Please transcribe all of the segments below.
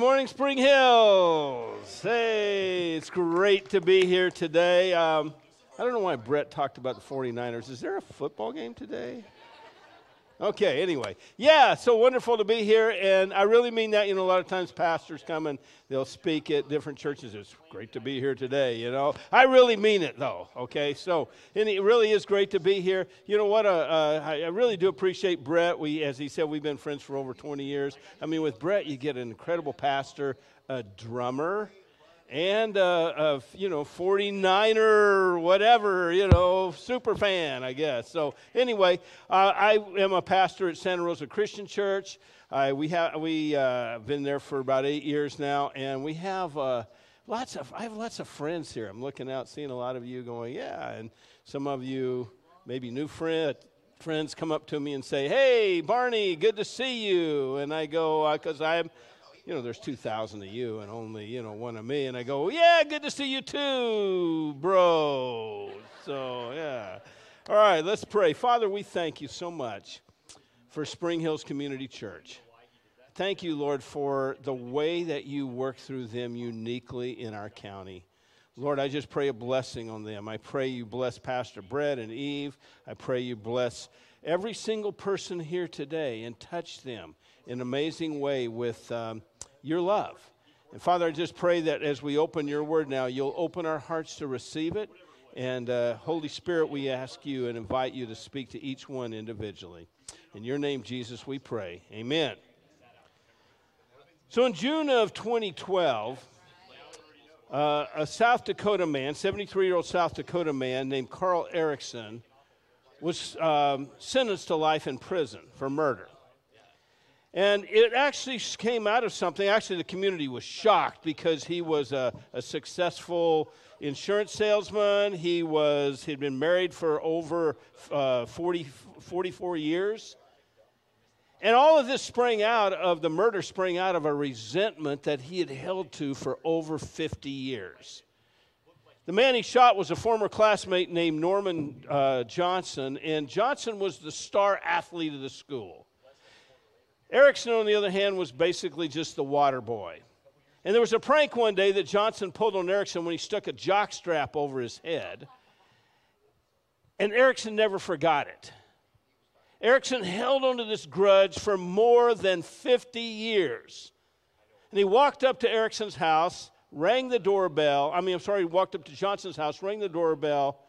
Good morning, Spring Hills. Hey, it's great to be here today. Um, I don't know why Brett talked about the 49ers. Is there a football game today? Okay, anyway. Yeah, so wonderful to be here. And I really mean that. You know, a lot of times pastors come and they'll speak at different churches. It's great to be here today, you know. I really mean it, though, okay? So, and it really is great to be here. You know what? Uh, uh, I really do appreciate Brett. We, as he said, we've been friends for over 20 years. I mean, with Brett, you get an incredible pastor, a drummer, and uh, a you know 49er whatever you know super fan i guess. So anyway uh, i am a pastor at santa rosa christian church. Uh, we have we uh, been there for about eight years now and we have uh, lots of i have lots of friends here. I'm looking out seeing a lot of you going yeah and some of you maybe new friend, friends come up to me and say hey barney good to see you. And i go because uh, i'm you know, there's 2,000 of you and only, you know, one of me. And I go, yeah, good to see you too, bro. So, yeah. All right, let's pray. Father, we thank you so much for Spring Hills Community Church. Thank you, Lord, for the way that you work through them uniquely in our county. Lord, I just pray a blessing on them. I pray you bless Pastor Brett and Eve. I pray you bless every single person here today and touch them in an amazing way with um, your love. And Father, I just pray that as we open your word now, you'll open our hearts to receive it. And uh, Holy Spirit, we ask you and invite you to speak to each one individually. In your name, Jesus, we pray. Amen. So in June of 2012, uh, a South Dakota man, 73 year old South Dakota man named Carl Erickson, was um, sentenced to life in prison for murder. And it actually came out of something. Actually, the community was shocked because he was a, a successful insurance salesman. He was he'd been married for over uh, 40, 44 years. And all of this sprang out of the murder, sprang out of a resentment that he had held to for over 50 years. The man he shot was a former classmate named Norman uh, Johnson, and Johnson was the star athlete of the school. Erickson, on the other hand, was basically just the water boy. And there was a prank one day that Johnson pulled on Erickson when he stuck a jock strap over his head. And Erickson never forgot it. Erickson held onto this grudge for more than 50 years. And he walked up to Erickson's house, rang the doorbell. I mean, I'm sorry, he walked up to Johnson's house, rang the doorbell.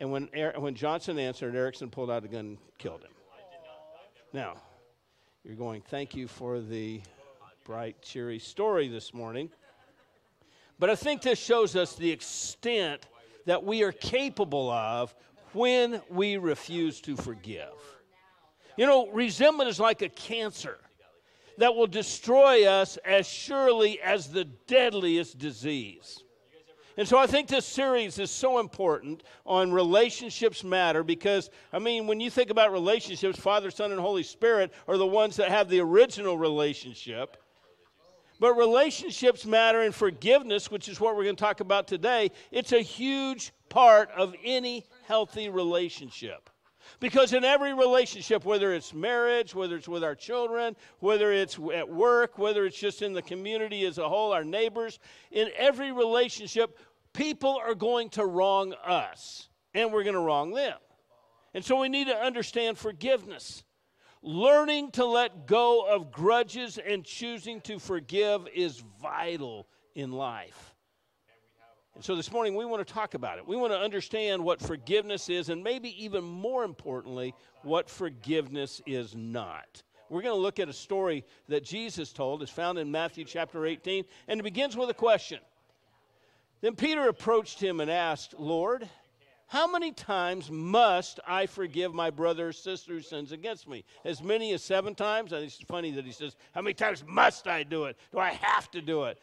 And when, er- when Johnson answered, Erickson pulled out a gun and killed him. Now, you're going, thank you for the bright, cheery story this morning. But I think this shows us the extent that we are capable of when we refuse to forgive. You know, resentment is like a cancer that will destroy us as surely as the deadliest disease. And so I think this series is so important on relationships matter because, I mean, when you think about relationships, Father, Son, and Holy Spirit are the ones that have the original relationship. But relationships matter and forgiveness, which is what we're going to talk about today, it's a huge part of any healthy relationship. Because in every relationship, whether it's marriage, whether it's with our children, whether it's at work, whether it's just in the community as a whole, our neighbors, in every relationship, people are going to wrong us and we're going to wrong them. And so we need to understand forgiveness. Learning to let go of grudges and choosing to forgive is vital in life. And so this morning we want to talk about it. We want to understand what forgiveness is and maybe even more importantly, what forgiveness is not. We're going to look at a story that Jesus told, is found in Matthew chapter 18, and it begins with a question then Peter approached him and asked, Lord, how many times must I forgive my brother or sister who sins against me? As many as seven times? And it's funny that he says, How many times must I do it? Do I have to do it?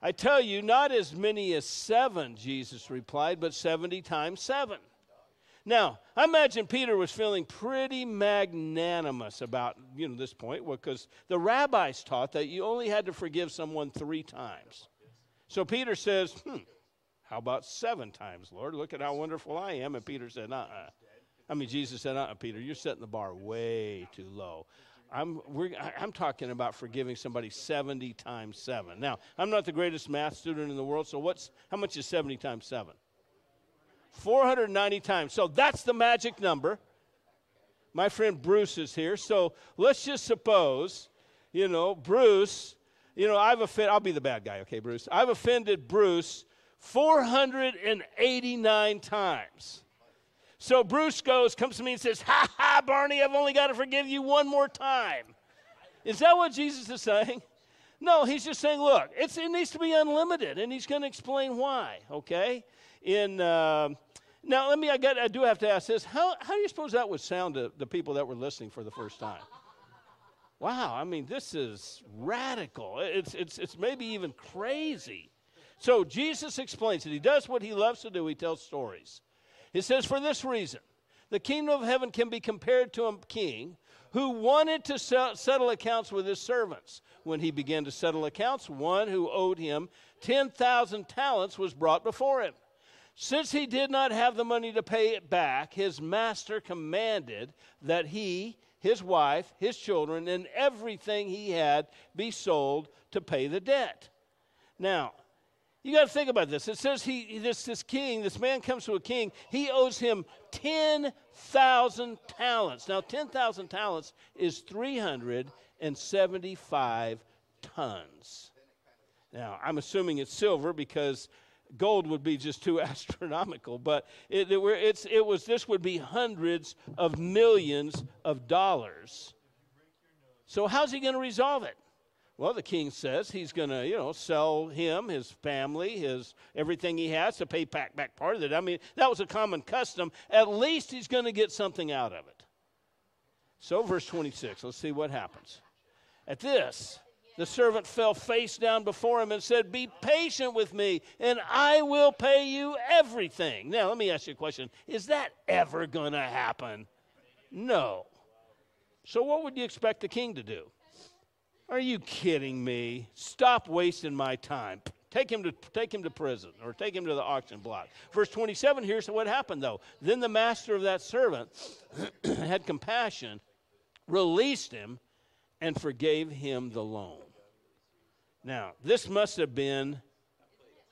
I tell you, not as many as seven, Jesus replied, but 70 times seven. Now, I imagine Peter was feeling pretty magnanimous about you know this point because the rabbis taught that you only had to forgive someone three times. So Peter says, hmm, how about seven times, Lord? Look at how wonderful I am. And Peter said, uh uh I mean, Jesus said, uh uh Peter, you're setting the bar way too low. I'm, I'm talking about forgiving somebody 70 times 7. Now, I'm not the greatest math student in the world, so what's, how much is 70 times 7? 490 times. So that's the magic number. My friend Bruce is here. So let's just suppose, you know, Bruce, you know, I've offended, I'll be the bad guy, okay, Bruce? I've offended Bruce 489 times. So Bruce goes, comes to me and says, Ha ha, Barney, I've only got to forgive you one more time. Is that what Jesus is saying? No, he's just saying, look, it needs to be unlimited, and he's going to explain why, okay? In. Uh, now, let me, I, got, I do have to ask this. How, how do you suppose that would sound to the people that were listening for the first time? Wow, I mean, this is radical. It's, it's, it's maybe even crazy. So Jesus explains it. He does what he loves to do, he tells stories. He says, For this reason, the kingdom of heaven can be compared to a king who wanted to settle accounts with his servants. When he began to settle accounts, one who owed him 10,000 talents was brought before him. Since he did not have the money to pay it back, his master commanded that he, his wife, his children, and everything he had be sold to pay the debt. Now, you got to think about this. It says he this this king, this man comes to a king, he owes him 10,000 talents. Now 10,000 talents is 375 tons. Now, I'm assuming it's silver because gold would be just too astronomical, but it, it, it's, it was, this would be hundreds of millions of dollars. So, how's he going to resolve it? Well, the king says he's going to, you know, sell him, his family, his everything he has to pay back back part of it. I mean, that was a common custom. At least he's going to get something out of it. So, verse 26, let's see what happens. At this, the servant fell face down before him and said, Be patient with me, and I will pay you everything. Now, let me ask you a question Is that ever going to happen? No. So, what would you expect the king to do? Are you kidding me? Stop wasting my time. Take him to take him to prison or take him to the auction block. Verse 27 here's what happened though. Then the master of that servant had compassion, released him, and forgave him the loan. Now, this must have been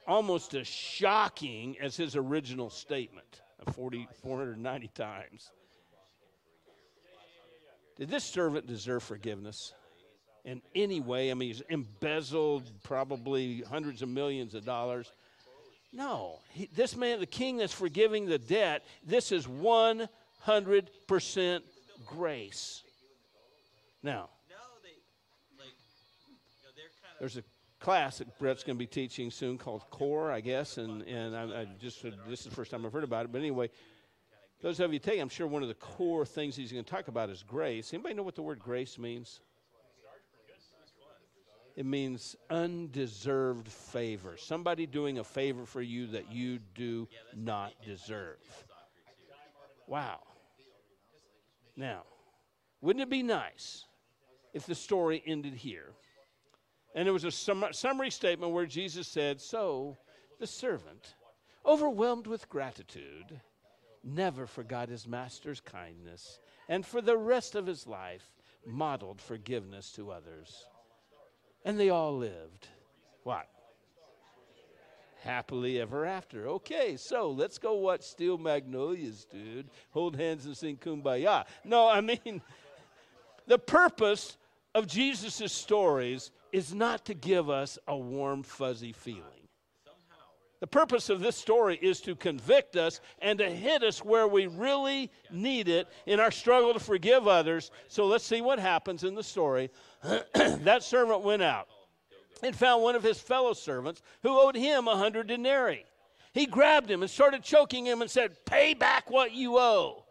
almost as shocking as his original statement of 40, 490 times. Did this servant deserve forgiveness in any way? I mean, he's embezzled probably hundreds of millions of dollars. No, he, this man, the king that's forgiving the debt, this is 100% grace. Now, there's a class that Brett's going to be teaching soon called Core, I guess, and and I, I just this is the first time I've heard about it. But anyway, those of you take, I'm sure one of the core things he's going to talk about is grace. Anybody know what the word grace means? It means undeserved favor. Somebody doing a favor for you that you do not deserve. Wow. Now, wouldn't it be nice if the story ended here? And there was a sum- summary statement where Jesus said, So the servant, overwhelmed with gratitude, never forgot his master's kindness, and for the rest of his life modeled forgiveness to others. And they all lived. What? Happily ever after. Okay, so let's go watch Steel Magnolias, dude. Hold hands and sing Kumbaya. No, I mean, the purpose of Jesus' stories is not to give us a warm, fuzzy feeling. The purpose of this story is to convict us and to hit us where we really need it in our struggle to forgive others. So let's see what happens in the story. that servant went out and found one of his fellow servants who owed him a hundred denarii. He grabbed him and started choking him and said, Pay back what you owe.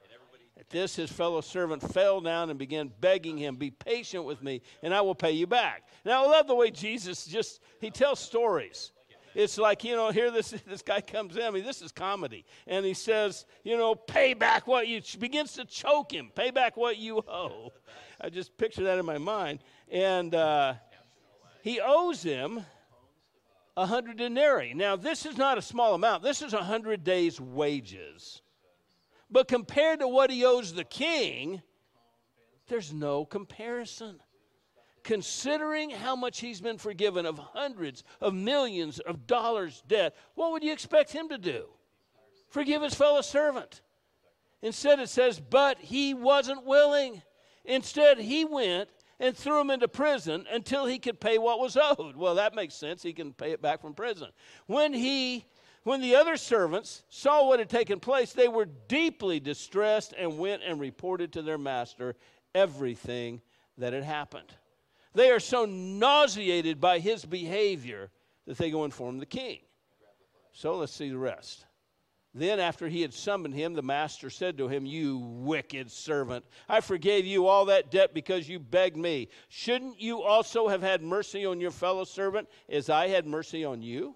At this, his fellow servant fell down and began begging him, Be patient with me, and I will pay you back. Now, I love the way Jesus just, he tells stories. It's like, you know, here this, this guy comes in. I mean, this is comedy. And he says, you know, pay back what you, begins to choke him, pay back what you owe. I just picture that in my mind. And uh, he owes him a hundred denarii. Now, this is not a small amount. This is a hundred days' wages. But compared to what he owes the king, There's no comparison. Considering how much he's been forgiven of hundreds of millions of dollars debt, what would you expect him to do? Forgive his fellow servant. Instead, it says, but he wasn't willing. Instead, he went and threw him into prison until he could pay what was owed. Well, that makes sense. He can pay it back from prison. When he when the other servants saw what had taken place, they were deeply distressed and went and reported to their master everything that had happened. They are so nauseated by his behavior that they go inform the king. So let's see the rest. Then, after he had summoned him, the master said to him, You wicked servant, I forgave you all that debt because you begged me. Shouldn't you also have had mercy on your fellow servant as I had mercy on you?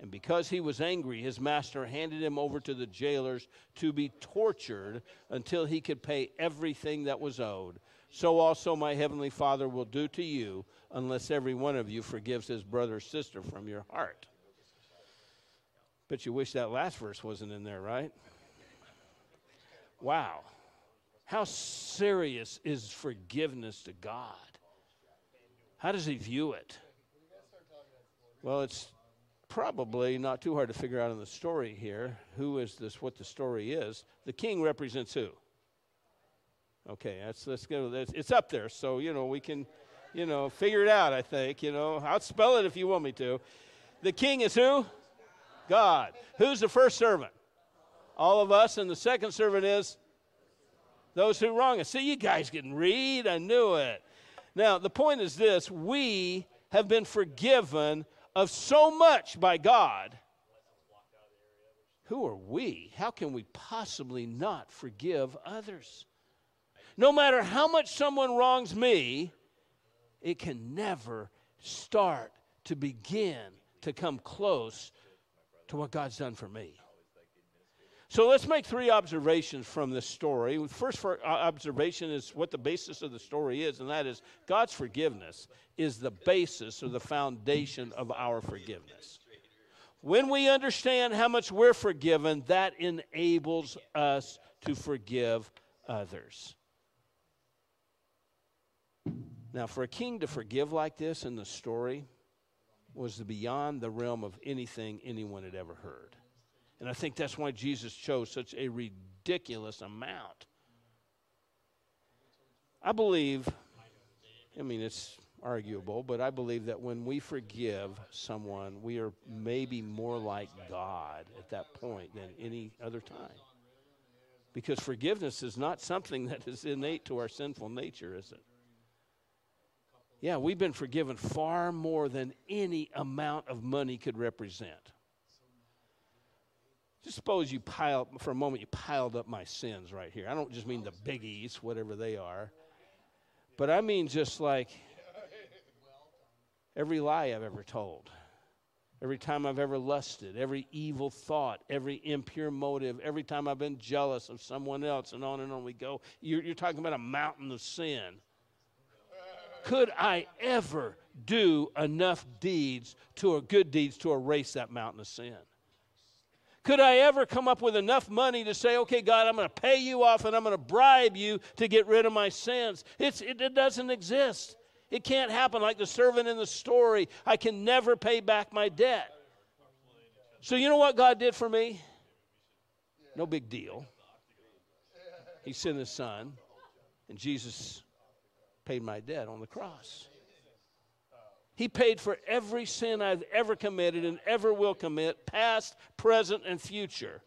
And because he was angry, his master handed him over to the jailers to be tortured until he could pay everything that was owed. So also my heavenly Father will do to you unless every one of you forgives his brother or sister from your heart. But you wish that last verse wasn't in there, right? Wow. How serious is forgiveness to God? How does he view it? Well, it's probably not too hard to figure out in the story here. Who is this? What the story is? The king represents who? Okay, let's let's go. It's up there, so you know we can, you know, figure it out. I think you know. I'll spell it if you want me to. The king is who? God. Who's the first servant? All of us, and the second servant is those who wrong us. See, you guys can read. I knew it. Now, the point is this we have been forgiven of so much by God. Who are we? How can we possibly not forgive others? No matter how much someone wrongs me, it can never start to begin to come close to what God's done for me. So let's make three observations from this story. First uh, observation is what the basis of the story is, and that is God's forgiveness is the basis or the foundation of our forgiveness. When we understand how much we're forgiven, that enables us to forgive others. Now, for a king to forgive like this in the story, was beyond the realm of anything anyone had ever heard. And I think that's why Jesus chose such a ridiculous amount. I believe, I mean, it's arguable, but I believe that when we forgive someone, we are maybe more like God at that point than any other time. Because forgiveness is not something that is innate to our sinful nature, is it? Yeah, we've been forgiven far more than any amount of money could represent. Just suppose you pile, for a moment, you piled up my sins right here. I don't just mean the biggies, whatever they are, but I mean just like every lie I've ever told, every time I've ever lusted, every evil thought, every impure motive, every time I've been jealous of someone else, and on and on we go. You're, you're talking about a mountain of sin could I ever do enough deeds to good deeds to erase that mountain of sin? Could I ever come up with enough money to say, okay, God, I'm going to pay you off and I'm going to bribe you to get rid of my sins? It's, it, it doesn't exist. It can't happen like the servant in the story. I can never pay back my debt. So, you know what God did for me? No big deal. He sent his son, and Jesus paid my debt on the cross. He paid for every sin I've ever committed and ever will commit, past, present, and future.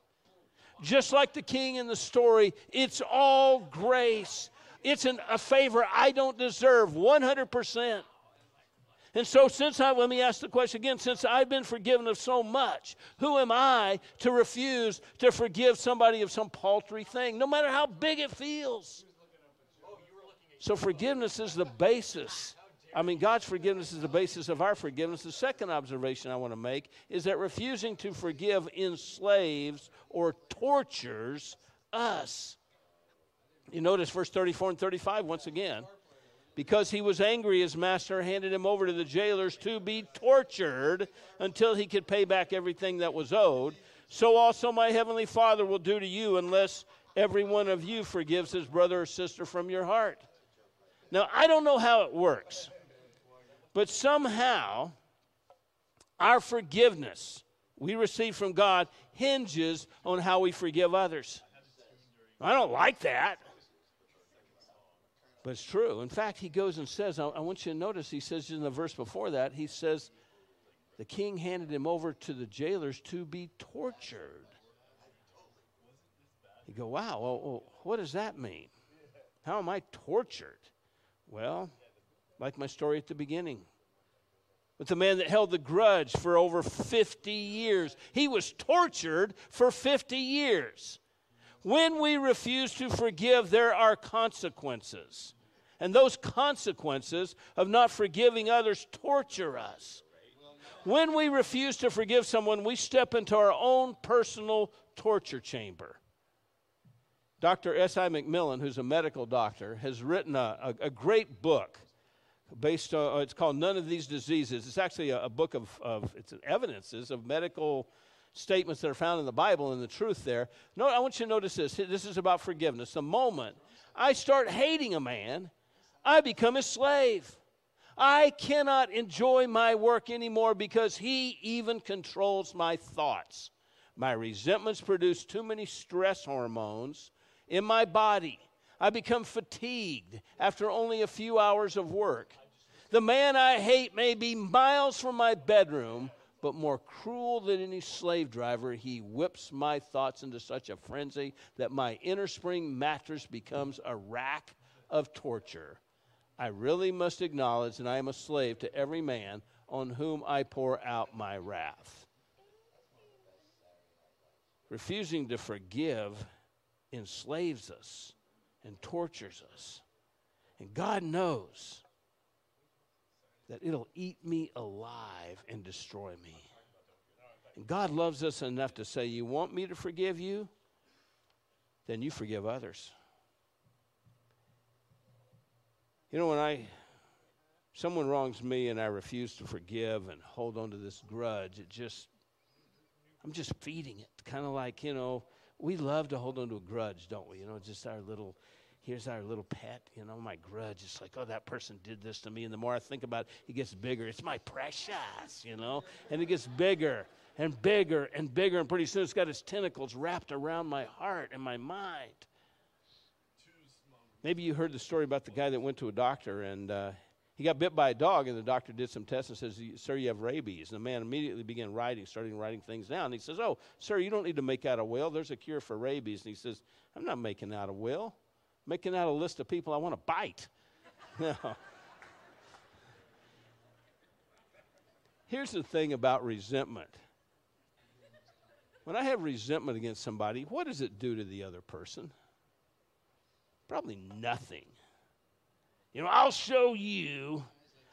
Just like the king in the story, it's all grace. It's an, a favor I don't deserve 100%. And so, since I, let me ask the question again, since I've been forgiven of so much, who am I to refuse to forgive somebody of some paltry thing, no matter how big it feels? So forgiveness is the basis. I mean, God's forgiveness is the basis of our forgiveness. The second observation I want to make is that refusing to forgive enslaves or tortures us. You notice verse 34 and 35 once again. Because he was angry, his master handed him over to the jailers to be tortured until he could pay back everything that was owed. So also my heavenly Father will do to you unless every one of you forgives his brother or sister from your heart. Now, I don't know how it works, but somehow our forgiveness we receive from God hinges on how we forgive others. I don't like that. But it's true. In fact, he goes and says, I, want you to notice, he says in the verse before that, he says, the king handed him over to the jailers to be tortured. You go, wow, well, what does that mean? How am I tortured? Well, like my story at the beginning. With the man that held the grudge for over 50 years. He was tortured for 50 years. When we refuse to forgive, there are consequences. And those consequences of not forgiving others torture us. When we refuse to forgive someone, we step into our own personal torture chamber. Dr. S.I. McMillen, who's a medical doctor, has written a, a, a great book based on, it's called None of These Diseases. It's actually a, a book of, of it's evidences of medical statements that are found in the Bible and the truth there. No, I want you to notice this. This is about forgiveness. The moment I start hating a man, I become his slave. I cannot enjoy my work anymore because he even controls my thoughts. My resentments produce too many stress hormones in my body. I become fatigued after only a few hours of work. The man I hate may be miles from my bedroom, but more cruel than any slave driver, he whips my thoughts into such a frenzy that my inner spring mattress becomes a rack of torture. I really must acknowledge that I am a slave to every man on whom I pour out my wrath. Refusing to forgive enslaves us and tortures us. And God knows that it'll eat me alive and destroy me. And God loves us enough to say, You want me to forgive you? Then you forgive others. You know, when I someone wrongs me and I refuse to forgive and hold on to this grudge, it just I'm just feeding it. Kind of like, you know, we love to hold on to a grudge, don't we? You know, just our little here's our little pet, you know, my grudge. It's like, oh, that person did this to me. And the more I think about it, it gets bigger. It's my precious, you know, and it gets bigger and bigger and bigger. And pretty soon it's got its tentacles wrapped around my heart and my mind. Maybe you heard the story about the guy that went to a doctor and uh, he got bit by a dog, and the doctor did some tests and says, Sir, you have rabies. And the man immediately began writing, starting writing things down. And he says, Oh, sir, you don't need to make out a will. There's a cure for rabies. And he says, I'm not making out a will I'm making out a list of people I want to bite. Here's the thing about resentment. When I have resentment against somebody, what does it do to the other person? Probably nothing. You know, I'll show you.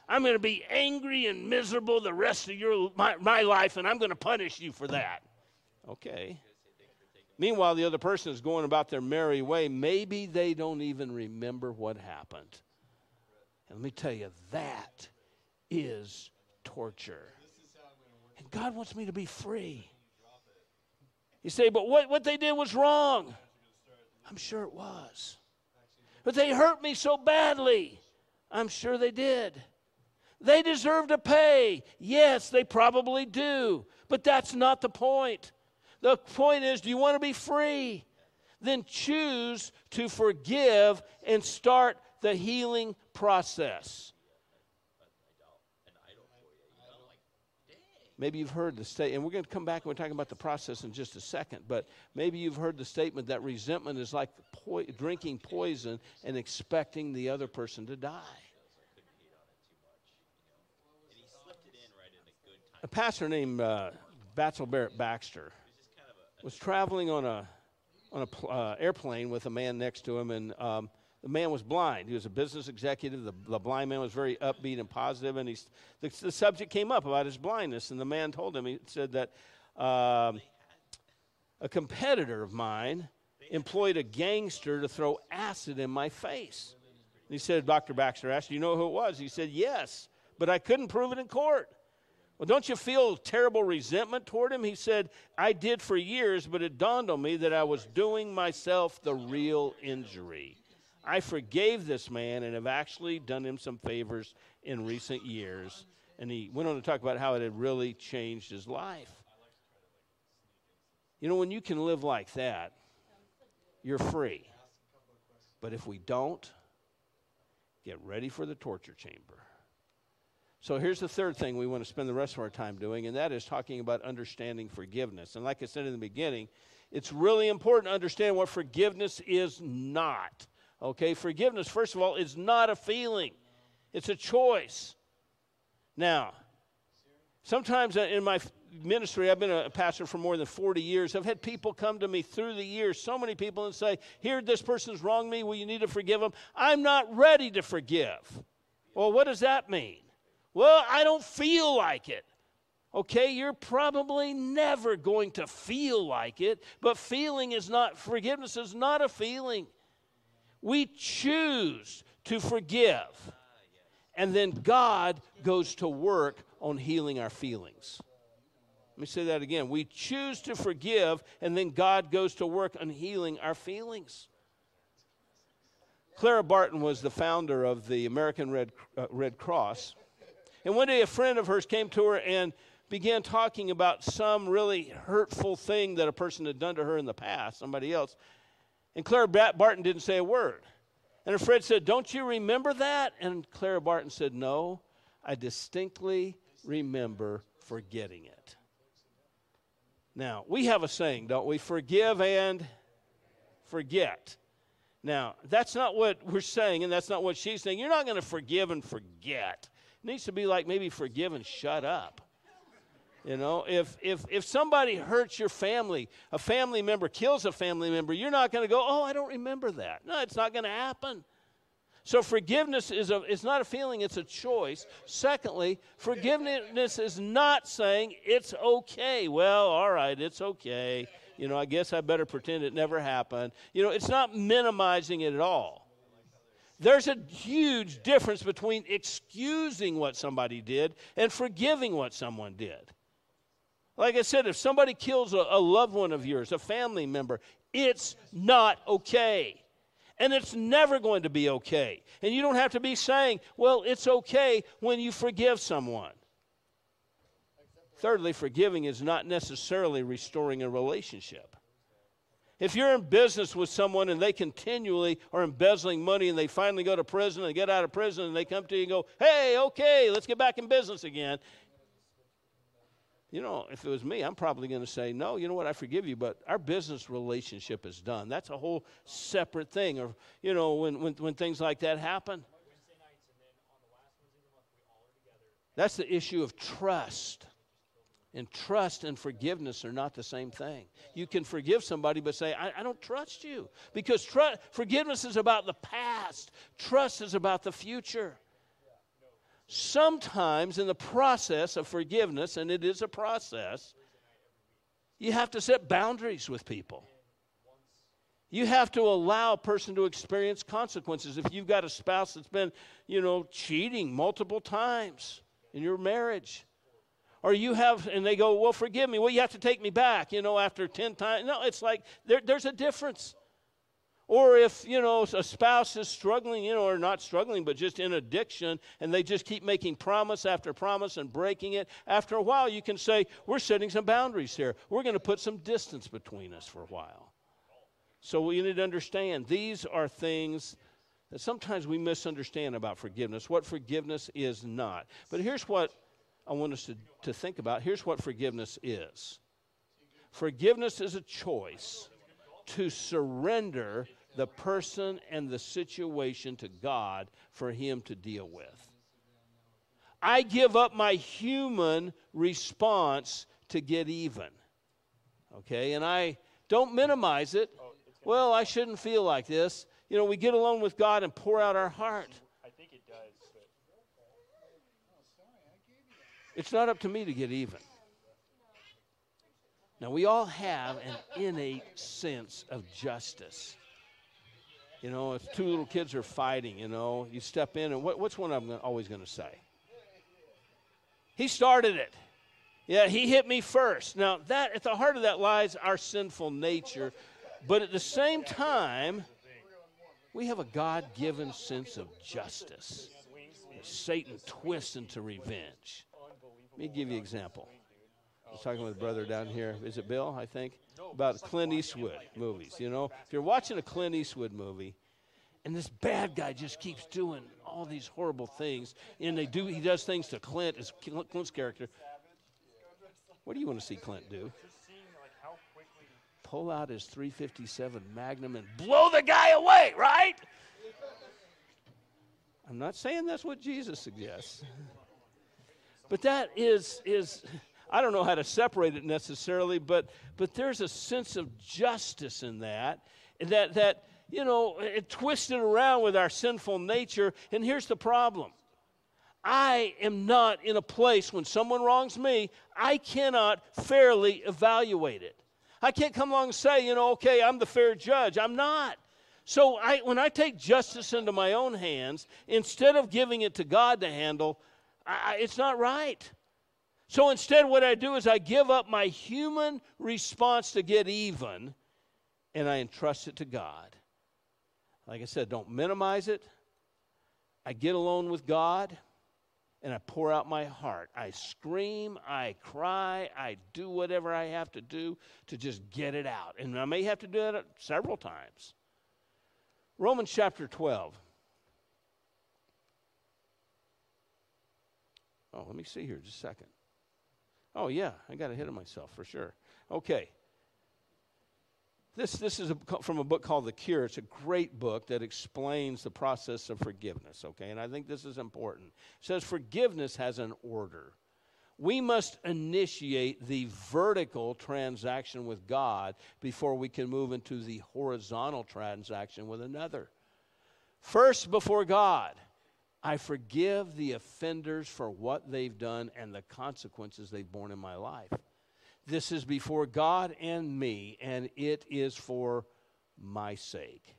I'm going to be angry and miserable the rest of your my, my life, and I'm going to punish you for that. Okay. Meanwhile, the other person is going about their merry way. Maybe they don't even remember what happened. And let me tell you, that is torture. And God wants me to be free. You say, but what, what they did was wrong. I'm sure it was. But they hurt me so badly. I'm sure they did. They deserve to pay. Yes, they probably do. But that's not the point. The point is do you want to be free? Then choose to forgive and start the healing process. Maybe you've heard the statement, and we're going to come back and we're talking about the process in just a second, but maybe you've heard the statement that resentment is like po- drinking poison and expecting the other person to die. A pastor named uh, Batsell Barrett Baxter was traveling on a on a uh, airplane with a man next to him, and um, the man was blind. He was a business executive. The, the blind man was very upbeat and positive. and he's, the, the, subject came up about his blindness, and the man told him he said that um, a competitor of mine employed a gangster to throw acid in my face. And he said, Dr. Baxter asked, "Do you know who it was?" He said, "Yes, but I couldn't prove it in court." Well, don't you feel terrible resentment toward him? He said, I did for years, but it dawned on me that I was doing myself the real injury. I forgave this man and have actually done him some favors in recent years. And he went on to talk about how it had really changed his life. You know, when you can live like that, you're free. But if we don't, get ready for the torture chamber. So here's the third thing we want to spend the rest of our time doing, and that is talking about understanding forgiveness. And like I said in the beginning, it's really important to understand what forgiveness is not. Okay, forgiveness, first of all, is not a feeling, it's a choice. Now, sometimes in my ministry, I've been a pastor for more than 40 years. I've had people come to me through the years, so many people, and say, Here, this person's wronged me. Will you need to forgive them? I'm not ready to forgive. Well, what does that mean? Well, I don't feel like it. Okay, you're probably never going to feel like it, but feeling is not, forgiveness is not a feeling. We choose to forgive, and then God goes to work on healing our feelings. Let me say that again. We choose to forgive, and then God goes to work on healing our feelings. Clara Barton was the founder of the American Red, uh, Red Cross. And one day a friend of hers came to her and began talking about some really hurtful thing that a person had done to her in the past, somebody else. And Clara Barton didn't say a word. And her friend said, Don't you remember that? And Clara Barton said, No, I distinctly remember forgetting it. Now, we have a saying, don't we? Forgive and forget. Now, that's not what we're saying, and that's not what she's saying. You're not going to forgive and forget. It needs to be like maybe forgive and shut up. You know, if, if, if somebody hurts your family, a family member kills a family member, you're not going to go, oh, I don't remember that. No, it's not going to happen. So forgiveness is, a, is not a feeling, it's a choice. Secondly, forgiveness is not saying it's okay. Well, all right, it's okay. You know, I guess I better pretend it never happened. You know, it's not minimizing it at all. There's a huge difference between excusing what somebody did and forgiving what someone did. Like I said, if somebody kills a, a loved one of yours, a family member, it's not okay. And it's never going to be okay. And you don't have to be saying, well, it's okay when you forgive someone. Thirdly, forgiving is not necessarily restoring a relationship. If you're in business with someone and they continually are embezzling money and they finally go to prison and get out of prison and they come to you and go, hey, okay, let's get back in business again. You know, if it was me, I'm probably going to say, no, you know what, I forgive you, but our business relationship is done. That's a whole separate thing. Or, you know, when, when, when things like that happen. That's the issue of trust. And trust and forgiveness are not the same thing. You can forgive somebody, but say, I, I don't trust you. Because tr- forgiveness is about the past, trust is about the future sometimes in the process of forgiveness, and it is a process, you have to set boundaries with people. You have to allow a person to experience consequences. If you've got a spouse that's been, you know, cheating multiple times in your marriage, or you have, and they go, Well, forgive me. Well, you have to take me back, you know, after 10 times. No, it's like there, there's a difference. Or if, you know, a spouse is struggling, you know, or not struggling, but just in addiction, and they just keep making promise after promise and breaking it, after a while you can say, We're setting some boundaries here. We're going to put some distance between us for a while. So we need to understand these are things that sometimes we misunderstand about forgiveness, what forgiveness is not. But here's what I want us to, to think about here's what forgiveness is forgiveness is a choice to surrender the person and the situation to God for Him to deal with. I give up my human response to get even. Okay, and I don't minimize it. Oh, well, I shouldn't feel like this. You know, we get alone with God and pour out our heart. I think it does. It's not up to me to get even. Now, we all have an innate sense of justice. You know, if two little kids are fighting, you know, you step in, and what, what's one I'm always going to say? He started it. Yeah, he hit me first. Now, that at the heart of that lies our sinful nature, but at the same time, We have a God given sense of justice. Satan twists into revenge. Let me give you an example. I was talking with brother down here. Is it Bill, I think? About Clint Eastwood movies. You know, if you're watching a Clint Eastwood movie, and this bad guy just keeps doing all these horrible things, and they do he does things to Clint, as Clint's character. What do you want to see Clint do? Pull out his 357 Magnum and blow the guy away, right? I'm not saying that's what Jesus suggests. But that is is I don't know how to separate it necessarily, but but there's a sense of justice in that that that you know it twisted around with our sinful nature. And here's the problem: I am not in a place when someone wrongs me, I cannot fairly evaluate it. I can't come along and say, you know, okay, I'm the fair judge. I'm not. So I, when I take justice into my own hands, instead of giving it to God to handle, I, it's not right. So instead, what I do is I give up my human response to get even and I entrust it to God. Like I said, don't minimize it. I get alone with God and I pour out my heart. I scream, I cry, I do whatever I have to do to just get it out. And I may have to do it several times. Romans chapter 12. Oh, let me see here just a second. Oh, yeah, I got ahead of myself for sure. Okay. This, this is a, from a book called The Cure. It's a great book that explains the process of forgiveness, okay? And I think this is important. It says forgiveness has an order. We must initiate the vertical transaction with God before we can move into the horizontal transaction with another. First, before God, I forgive the offenders for what they've done and the consequences they've borne in my life. This is before God and me, and it is for my sake.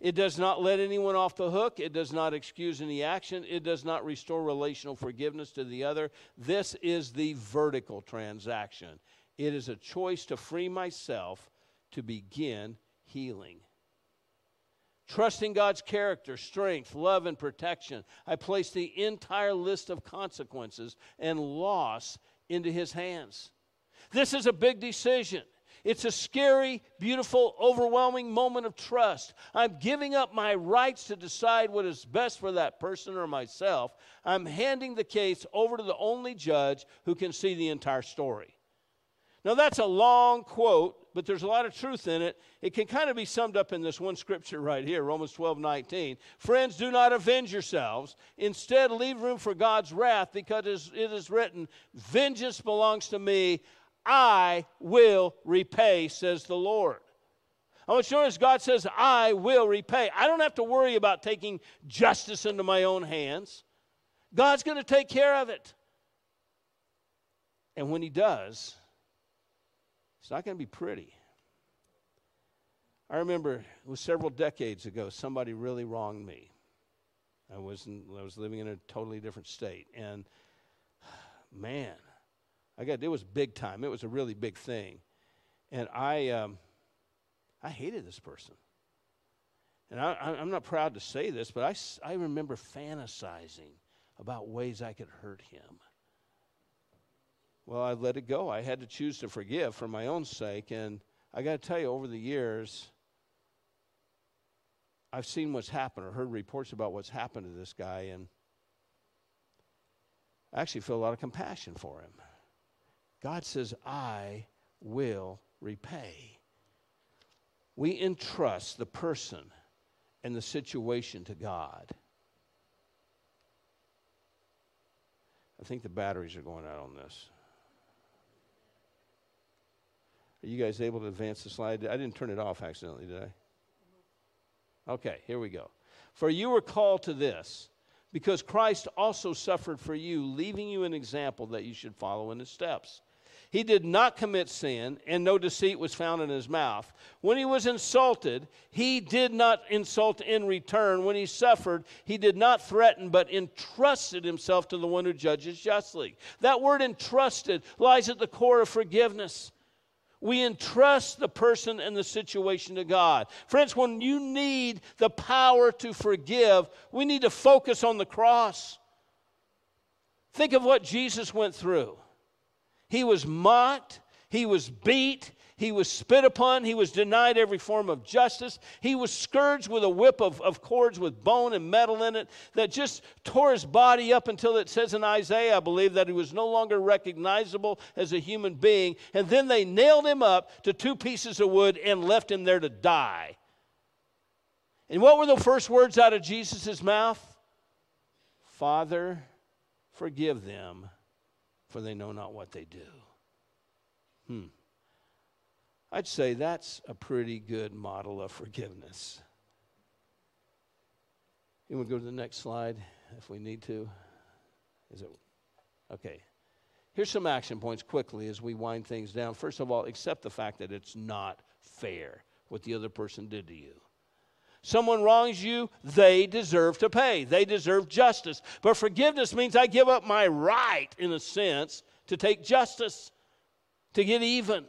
It does not let anyone off the hook. It does not excuse any action. It does not restore relational forgiveness to the other. This is the vertical transaction. It is a choice to free myself to begin healing. Trusting God's character, strength, love, and protection, I place the entire list of consequences and loss into His hands. This is a big decision. It's a scary, beautiful, overwhelming moment of trust. I'm giving up my rights to decide what is best for that person or myself. I'm handing the case over to the only judge who can see the entire story. Now, that's a long quote, but there's a lot of truth in it. It can kind of be summed up in this one scripture right here, Romans 12 19. Friends, do not avenge yourselves. Instead, leave room for God's wrath because it is written, Vengeance belongs to me. I will repay, says the Lord. I want you to notice God says, I will repay. I don't have to worry about taking justice into my own hands. God's going to take care of it. And when He does, it's not going to be pretty. I remember it was several decades ago, somebody really wronged me. I was, in, I was living in a totally different state. And man, I got it was big time. It was a really big thing, and I um, I hated this person. And I, am not proud to say this, but I, I remember fantasizing about ways I could hurt him. Well, I let it go. I had to choose to forgive for my own sake. And I got to tell you, over the years, I've seen what's happened or heard reports about what's happened to this guy. And I actually feel a lot of compassion for him. God says, I will repay. We entrust the person and the situation to God. I think the batteries are going out on this. Are you guys able to advance the slide? I didn't turn it off accidentally, did I? Okay, here we go. For you were called to this, because Christ also suffered for you, leaving you an example that you should follow in his steps. He did not commit sin, and no deceit was found in his mouth. When he was insulted, he did not insult in return. When he suffered, he did not threaten, but entrusted himself to the one who judges justly. That word entrusted lies at the core of forgiveness. We entrust the person and the situation to God. Friends, when you need the power to forgive, we need to focus on the cross. Think of what Jesus went through. He was mocked, he was beat, he was spit upon. He was denied every form of justice. He was scourged with a whip of, of cords with bone and metal in it that just tore his body up until it says in Isaiah, I believe, that he was no longer recognizable as a human being. And then they nailed him up to two pieces of wood and left him there to die. And what were the first words out of Jesus' mouth? Father, forgive them, for they know not what they do. Hmm. I'd say that's a pretty good model of forgiveness. You want to go to the next slide if we need to? Is it okay? Here's some action points quickly as we wind things down. First of all, accept the fact that it's not fair what the other person did to you. Someone wrongs you, they deserve to pay. They deserve justice. But forgiveness means I give up my right, in a sense, to take justice, to get even.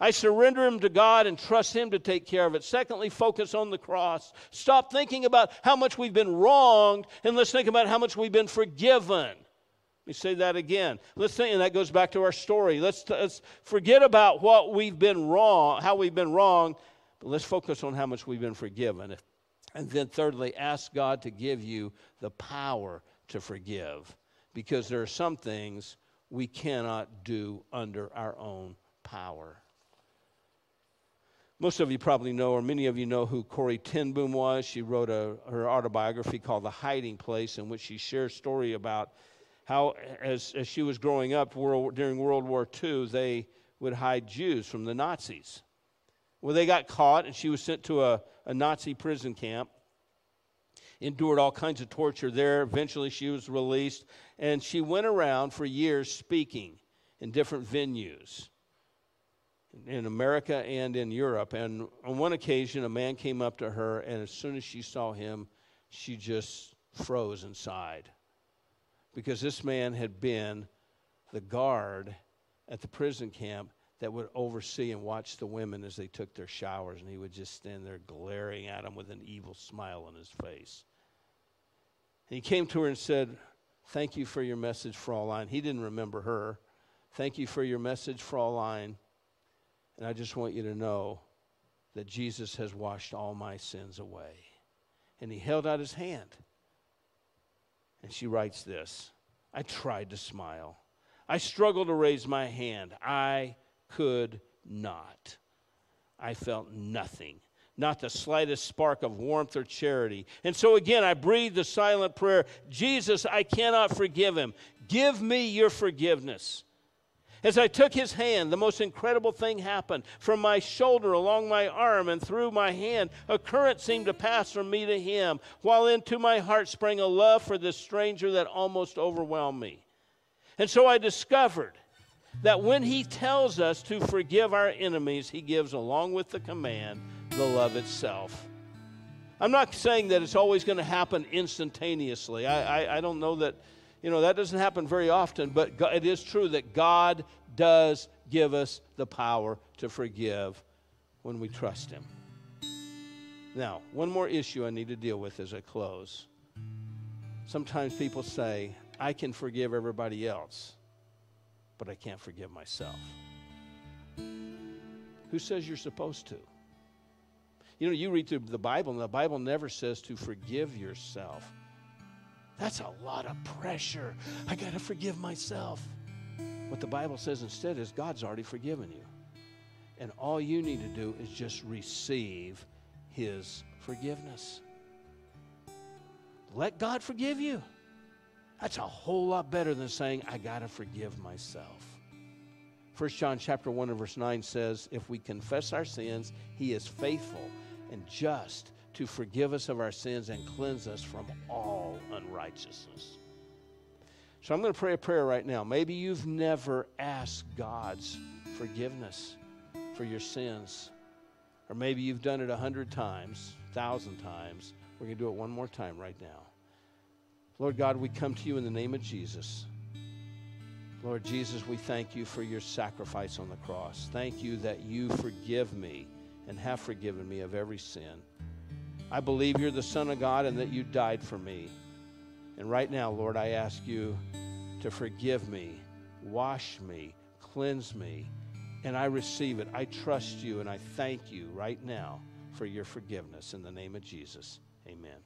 I surrender him to God and trust him to take care of it. Secondly, focus on the cross. Stop thinking about how much we've been wronged and let's think about how much we've been forgiven. Let me say that again. Let's think, and that goes back to our story. Let's, let's forget about what we've been wrong, how we've been wrong, but let's focus on how much we've been forgiven. And then, thirdly, ask God to give you the power to forgive because there are some things we cannot do under our own power. Most of you probably know, or many of you know, who Corrie ten Boom was. She wrote a, her autobiography called The Hiding Place, in which she shares a story about how, as, as she was growing up world, during World War II, they would hide Jews from the Nazis. Well, they got caught, and she was sent to a, a Nazi prison camp, endured all kinds of torture there. Eventually, she was released, and she went around for years speaking in different venues in America and in Europe. And on one occasion, a man came up to her, and as soon as she saw him, she just froze inside. Because this man had been the guard at the prison camp that would oversee and watch the women as they took their showers, and he would just stand there glaring at them with an evil smile on his face. And he came to her and said, Thank you for your message, Fraulein. He didn't remember her. Thank you for your message, Fraulein. And I just want you to know that Jesus has washed all my sins away. And he held out his hand. And she writes this I tried to smile. I struggled to raise my hand. I could not. I felt nothing, not the slightest spark of warmth or charity. And so again, I breathed the silent prayer Jesus, I cannot forgive him. Give me your forgiveness. As I took his hand, the most incredible thing happened. From my shoulder, along my arm, and through my hand, a current seemed to pass from me to him, while into my heart sprang a love for this stranger that almost overwhelmed me. And so I discovered that when he tells us to forgive our enemies, he gives, along with the command, the love itself. I'm not saying that it's always going to happen instantaneously. I, I, I don't know that you know, that doesn't happen very often, but it is true that God does give us the power to forgive when we trust Him. Now, one more issue I need to deal with as I close. Sometimes people say, I can forgive everybody else, but I can't forgive myself. Who says you're supposed to? You know, you read through the Bible, and the Bible never says to forgive yourself. That's a lot of pressure. I got to forgive myself. What the Bible says instead is God's already forgiven you. And all you need to do is just receive His forgiveness. Let God forgive you. That's a whole lot better than saying, I got to forgive myself. 1 John chapter 1 and verse 9 says, If we confess our sins, he is faithful and just to forgive us of our sins and cleanse us from all unrighteousness. So I'm going to pray a prayer right now. Maybe you've never asked God's forgiveness for your sins. Or maybe you've done it a hundred times, thousand times. We're going to do it one more time right now. Lord God, we come to you in the name of Jesus. Lord Jesus, we thank you for your sacrifice on the cross. Thank you that you forgive me and have forgiven me of every sin. I believe you're the Son of God and that you died for me. And right now, Lord, I ask you to forgive me, wash me, cleanse me, and I receive it. I trust you and I thank you right now for your forgiveness. In the name of Jesus, amen.